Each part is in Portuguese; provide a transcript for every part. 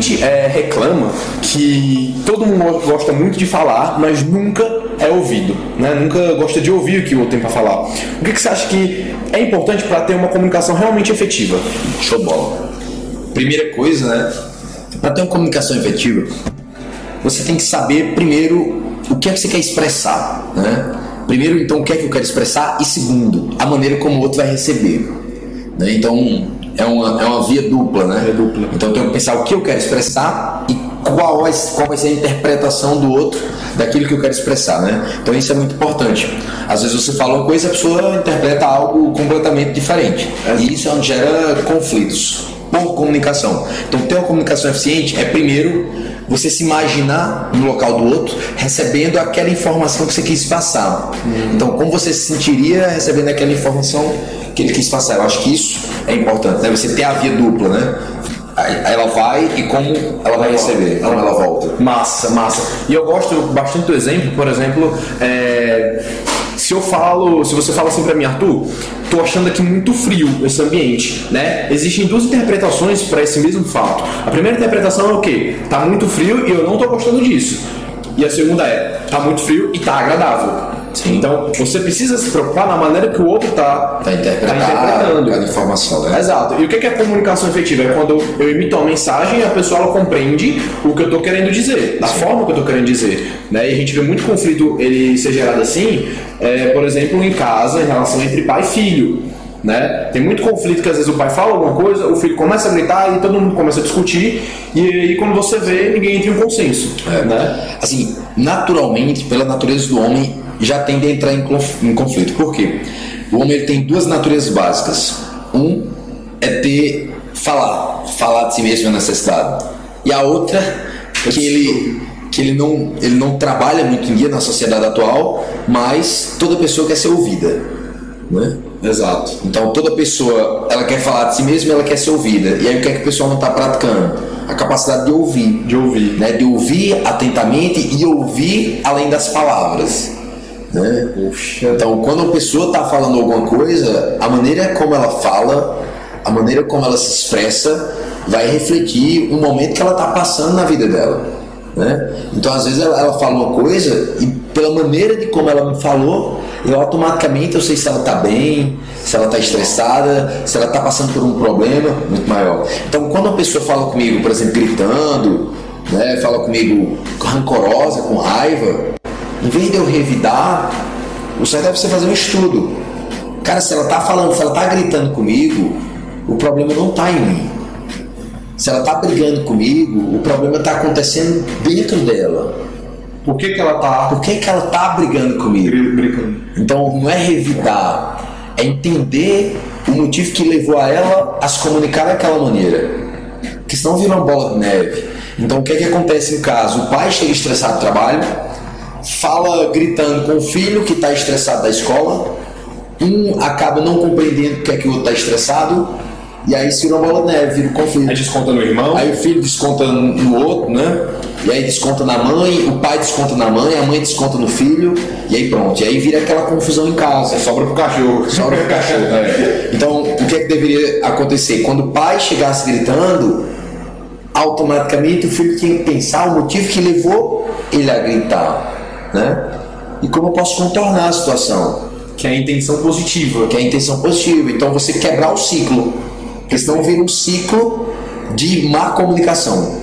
gente é, reclama que todo mundo gosta muito de falar, mas nunca é ouvido, né? Nunca gosta de ouvir o que o outro tem para falar. O que, que você acha que é importante para ter uma comunicação realmente efetiva? Show bola. Primeira coisa, né? Para ter uma comunicação efetiva, você tem que saber primeiro o que é que você quer expressar, né? Primeiro, então, o que é que eu quero expressar e segundo, a maneira como o outro vai receber. Né? Então, é uma, é uma via dupla, né? É dupla. Então, eu tenho que pensar o que eu quero expressar e qual vai, qual vai ser a interpretação do outro daquilo que eu quero expressar, né? Então, isso é muito importante. Às vezes você fala uma coisa e a pessoa interpreta algo completamente diferente. E isso é onde gera conflitos por comunicação. Então, ter uma comunicação eficiente é, primeiro, você se imaginar no local do outro recebendo aquela informação que você quis passar. Então, como você se sentiria recebendo aquela informação que ele quis passar? Eu acho que isso é importante, né? Você ter a via dupla, né? Aí ela vai e como ela vai receber, como ela volta. Massa, massa. E eu gosto bastante do exemplo, por exemplo, é, se eu falo, se você fala assim pra mim, Arthur, tô achando aqui muito frio esse ambiente, né? Existem duas interpretações para esse mesmo fato. A primeira interpretação é o quê? Tá muito frio e eu não tô gostando disso. E a segunda é, tá muito frio e tá agradável. Sim. Então, você precisa se preocupar na maneira que o outro tá, Tá interpretando tá interpretando. cada informação, né? Exato. E o que é comunicação efetiva? É quando eu emito uma mensagem e a pessoa compreende o que eu estou querendo dizer, da forma que eu estou querendo dizer. Né? E a gente vê muito conflito ele ser gerado assim, é, por exemplo, em casa, em relação entre pai e filho. Né? Tem muito conflito que às vezes o pai fala alguma coisa, o filho começa a gritar e todo mundo começa a discutir, e aí quando você vê, ninguém entra em um consenso. Né? Assim, naturalmente, pela natureza do homem, já tende a entrar em, conf- em conflito. Por quê? O homem ele tem duas naturezas básicas. Um é ter falar, falar de si mesmo a necessidade. E a outra que ele que ele não ele não trabalha muito em dia na sociedade atual, mas toda pessoa quer ser ouvida, né? Exato. Então toda pessoa ela quer falar de si mesma, ela quer ser ouvida. E aí o que é que o pessoal não está praticando? A capacidade de ouvir, De ouvir. né? De ouvir atentamente e ouvir além das palavras, né? Então quando a pessoa está falando alguma coisa, a maneira como ela fala, a maneira como ela se expressa, vai refletir o momento que ela está passando na vida dela. Né? Então, às vezes, ela, ela fala uma coisa e, pela maneira de como ela me falou, eu automaticamente eu sei se ela está bem, se ela está estressada, se ela está passando por um problema muito maior. Então, quando uma pessoa fala comigo, por exemplo, gritando, né, fala comigo rancorosa, com raiva, em vez de eu revidar, o certo é você fazer um estudo. Cara, se ela está falando, se ela está gritando comigo, o problema não está em mim. Se ela está brigando comigo, o problema está acontecendo dentro dela. Por que, que ela tá Por que, que ela está brigando comigo? brincando? Então não é revidar, é entender o motivo que levou a ela a se comunicar daquela maneira. Porque senão vira uma bola de neve. Então o que é que acontece no caso? O pai chega estressado do trabalho, fala gritando com o filho que está estressado da escola, um acaba não compreendendo porque é que o outro está estressado, e aí se uma bola de neve, vira um conflito. Aí desconta no irmão. Aí o filho desconta no outro, né? E aí desconta na mãe, o pai desconta na mãe, a mãe desconta no filho, e aí pronto. E aí vira aquela confusão em casa. sobra pro cachorro. Sobra pro cachorro. né? Então, o que é que deveria acontecer? Quando o pai chegasse gritando, automaticamente o filho tinha que pensar o motivo que levou ele a gritar, né? E como eu posso contornar a situação? Que é a intenção positiva. que é a intenção positiva. Então você quebrar o ciclo. Porque senão vira um ciclo de má comunicação.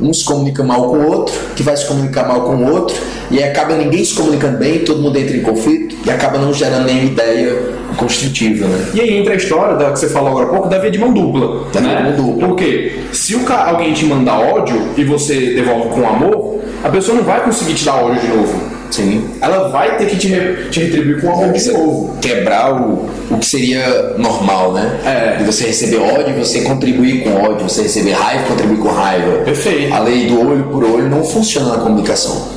Um se comunica mal com o outro, que vai se comunicar mal com o outro, e aí acaba ninguém se comunicando bem, todo mundo entra em conflito e acaba não gerando nenhuma ideia construtiva, né? E aí entra a história da, que você falou agora há pouco da via de mão dupla. Da via né? de mão dupla. Por quê? Se o alguém te mandar ódio e você devolve com amor, a pessoa não vai conseguir te dar ódio de novo. Sim. Ela vai ter que te, re- te retribuir com amor de novo. Quebrar o, o que seria normal, né? É. De você receber ódio, você contribuir com ódio, você receber raiva, contribuir com raiva. Perfeito. A lei do olho por olho não funciona na comunicação.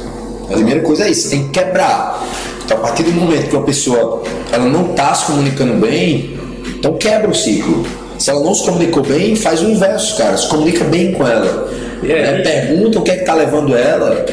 A primeira coisa é isso, você tem que quebrar. Então, a partir do momento que uma pessoa ela não está se comunicando bem, então quebra o ciclo. Se ela não se comunicou bem, faz o inverso, cara. Se comunica bem com ela. É. Né? Pergunta o que é que está levando ela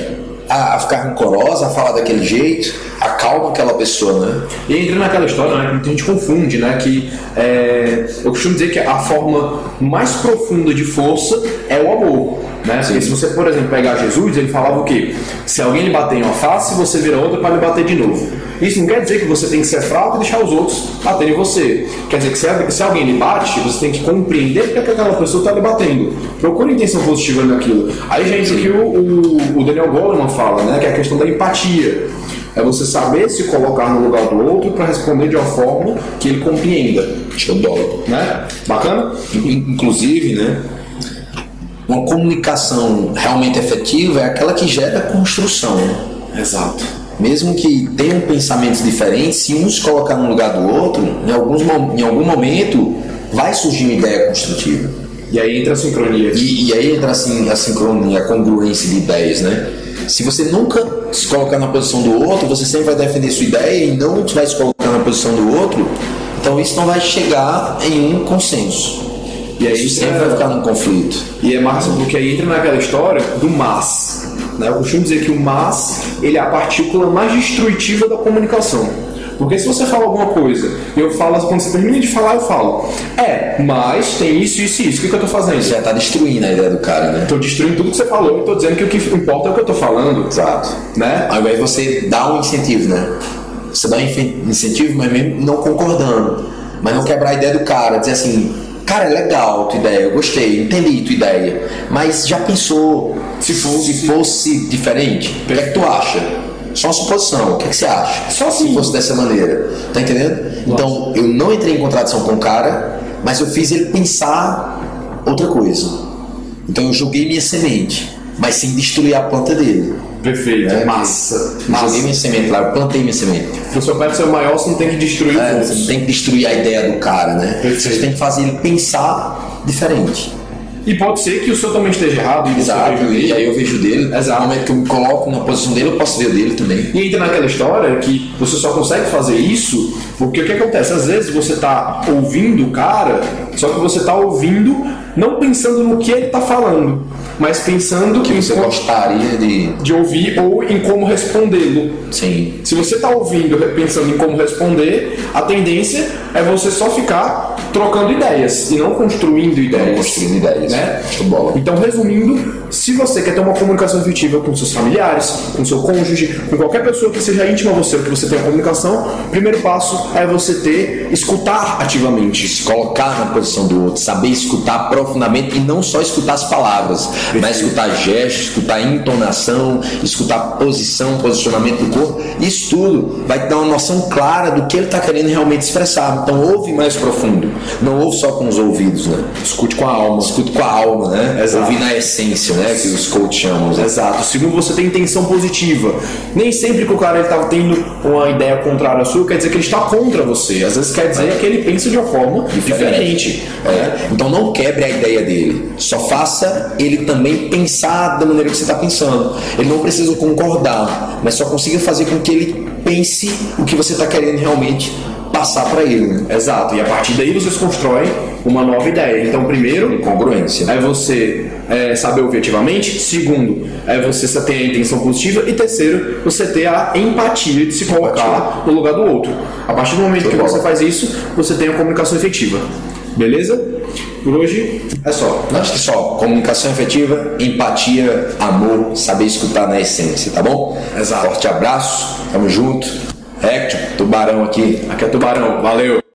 a, ficar rancorosa, a falar daquele jeito, acalma aquela pessoa, né? E entra naquela história, né, que muita gente confunde, né, que é, eu costumo dizer que a forma mais profunda de força é o amor. Né? Porque se você, por exemplo, pegar Jesus, ele falava o quê? Se alguém lhe bater em uma face, você vira outra para lhe bater de novo. Isso não quer dizer que você tem que ser fraco e deixar os outros baterem em você. Quer dizer que se, se alguém lhe bate, você tem que compreender porque que aquela pessoa está lhe batendo. Procure intenção positiva naquilo. Aí já entra o que o, o, o Daniel Goleman fala, né? que é a questão da empatia. É você saber se colocar no lugar do outro para responder de uma forma que ele compreenda. Show de bola. Né? Bacana? Inclusive, né? Uma comunicação realmente efetiva é aquela que gera construção. Exato. Mesmo que tenham pensamentos diferentes, se um se colocar no lugar do outro, em, alguns, em algum momento vai surgir uma ideia construtiva. E aí entra a sincronia. E, e aí entra assim, a sincronia, a congruência de ideias, né? Se você nunca se colocar na posição do outro, você sempre vai defender sua ideia e não vai se colocar na posição do outro, então isso não vai chegar em um consenso. E aí isso sempre é... vai ficar num conflito. E é massa porque aí entra naquela história do mas. Né? Eu costumo dizer que o mas ele é a partícula mais destrutiva da comunicação. Porque se você fala alguma coisa, eu falo, quando você termina de falar, eu falo, é, mas tem isso, isso e isso. O que, que eu tô fazendo? Você já tá destruindo a ideia do cara, né? Tô destruindo tudo que você falou e tô dizendo que o que importa é o que eu tô falando. Exato. Né? Ao invés de você dar um incentivo, né? Você dá um incentivo, mas mesmo não concordando. Mas não quebrar a ideia do cara, dizer assim, cara, é legal tua ideia, eu gostei, entendi tua ideia. Mas já pensou se fosse, se fosse diferente? O que é que tu acha? Só uma suposição. O que, é que você acha? Só assim. Se fosse dessa maneira. Tá entendendo? Nossa. Então, eu não entrei em contradição com o cara, mas eu fiz ele pensar outra coisa. Então, eu joguei minha semente, mas sem destruir a planta dele. Perfeito, é, massa. massa. Joguei minha semente lá, eu plantei minha semente. Se o seu pé ser maior, você não tem que destruir é, o Você não tem que destruir a ideia do cara, né? Perfeito. Você tem que fazer ele pensar diferente. E pode ser que o seu também esteja errado. E Exato, e aí eu vejo dele. Exato. No momento que eu me coloco na posição dele, eu posso ver dele também. E entra naquela história que você só consegue fazer isso porque o que acontece? Às vezes você está ouvindo o cara, só que você está ouvindo não pensando no que ele está falando, mas pensando que você gostaria de... de ouvir ou em como respondê-lo. Sim. Se você está ouvindo pensando em como responder, a tendência é você só ficar trocando ideias e não construindo ideias. Não construindo ideias. Né? Então, resumindo, se você quer ter uma comunicação efetiva com seus familiares, com seu cônjuge, com qualquer pessoa que seja íntima a você, que você tenha comunicação, primeiro passo é você ter escutar ativamente, se colocar na posição do outro, saber escutar profundamente e não só escutar as palavras, Perfeito. mas escutar gestos, escutar entonação, escutar posição, posicionamento do corpo. Isso tudo vai te dar uma noção clara do que ele está querendo realmente expressar. Então ouve mais profundo. Não ouve só com os ouvidos, né? Escute com a alma. Escute com a alma, né? Exato. Ouvir na essência, né? Que os coaches chamam. Né? Exato. Segundo, você tem intenção positiva. Nem sempre que o cara está tendo uma ideia contrária à sua, quer dizer que ele está contra você. Às vezes quer dizer que ele pensa de uma forma diferente. diferente. É. Então não quebre a ideia dele. Só faça ele também pensar da maneira que você está pensando. Ele não precisa concordar, mas só consiga fazer com que ele pense o que você está querendo realmente passar para ele. Né? Exato. E a partir daí vocês constroem uma nova ideia. Então, primeiro, congruência. É você é, saber ouvir ativamente. Segundo, é você ter a intenção positiva. E terceiro, você ter a empatia de se colocar empatia. no lugar do outro. A partir do momento que você faz isso, você tem a comunicação efetiva. Beleza? Por hoje é só. Acho que só. Comunicação efetiva, empatia, amor, saber escutar na essência, tá bom? Exato. Forte abraço, tamo junto. Hector, tubarão aqui. Aqui é tubarão, valeu.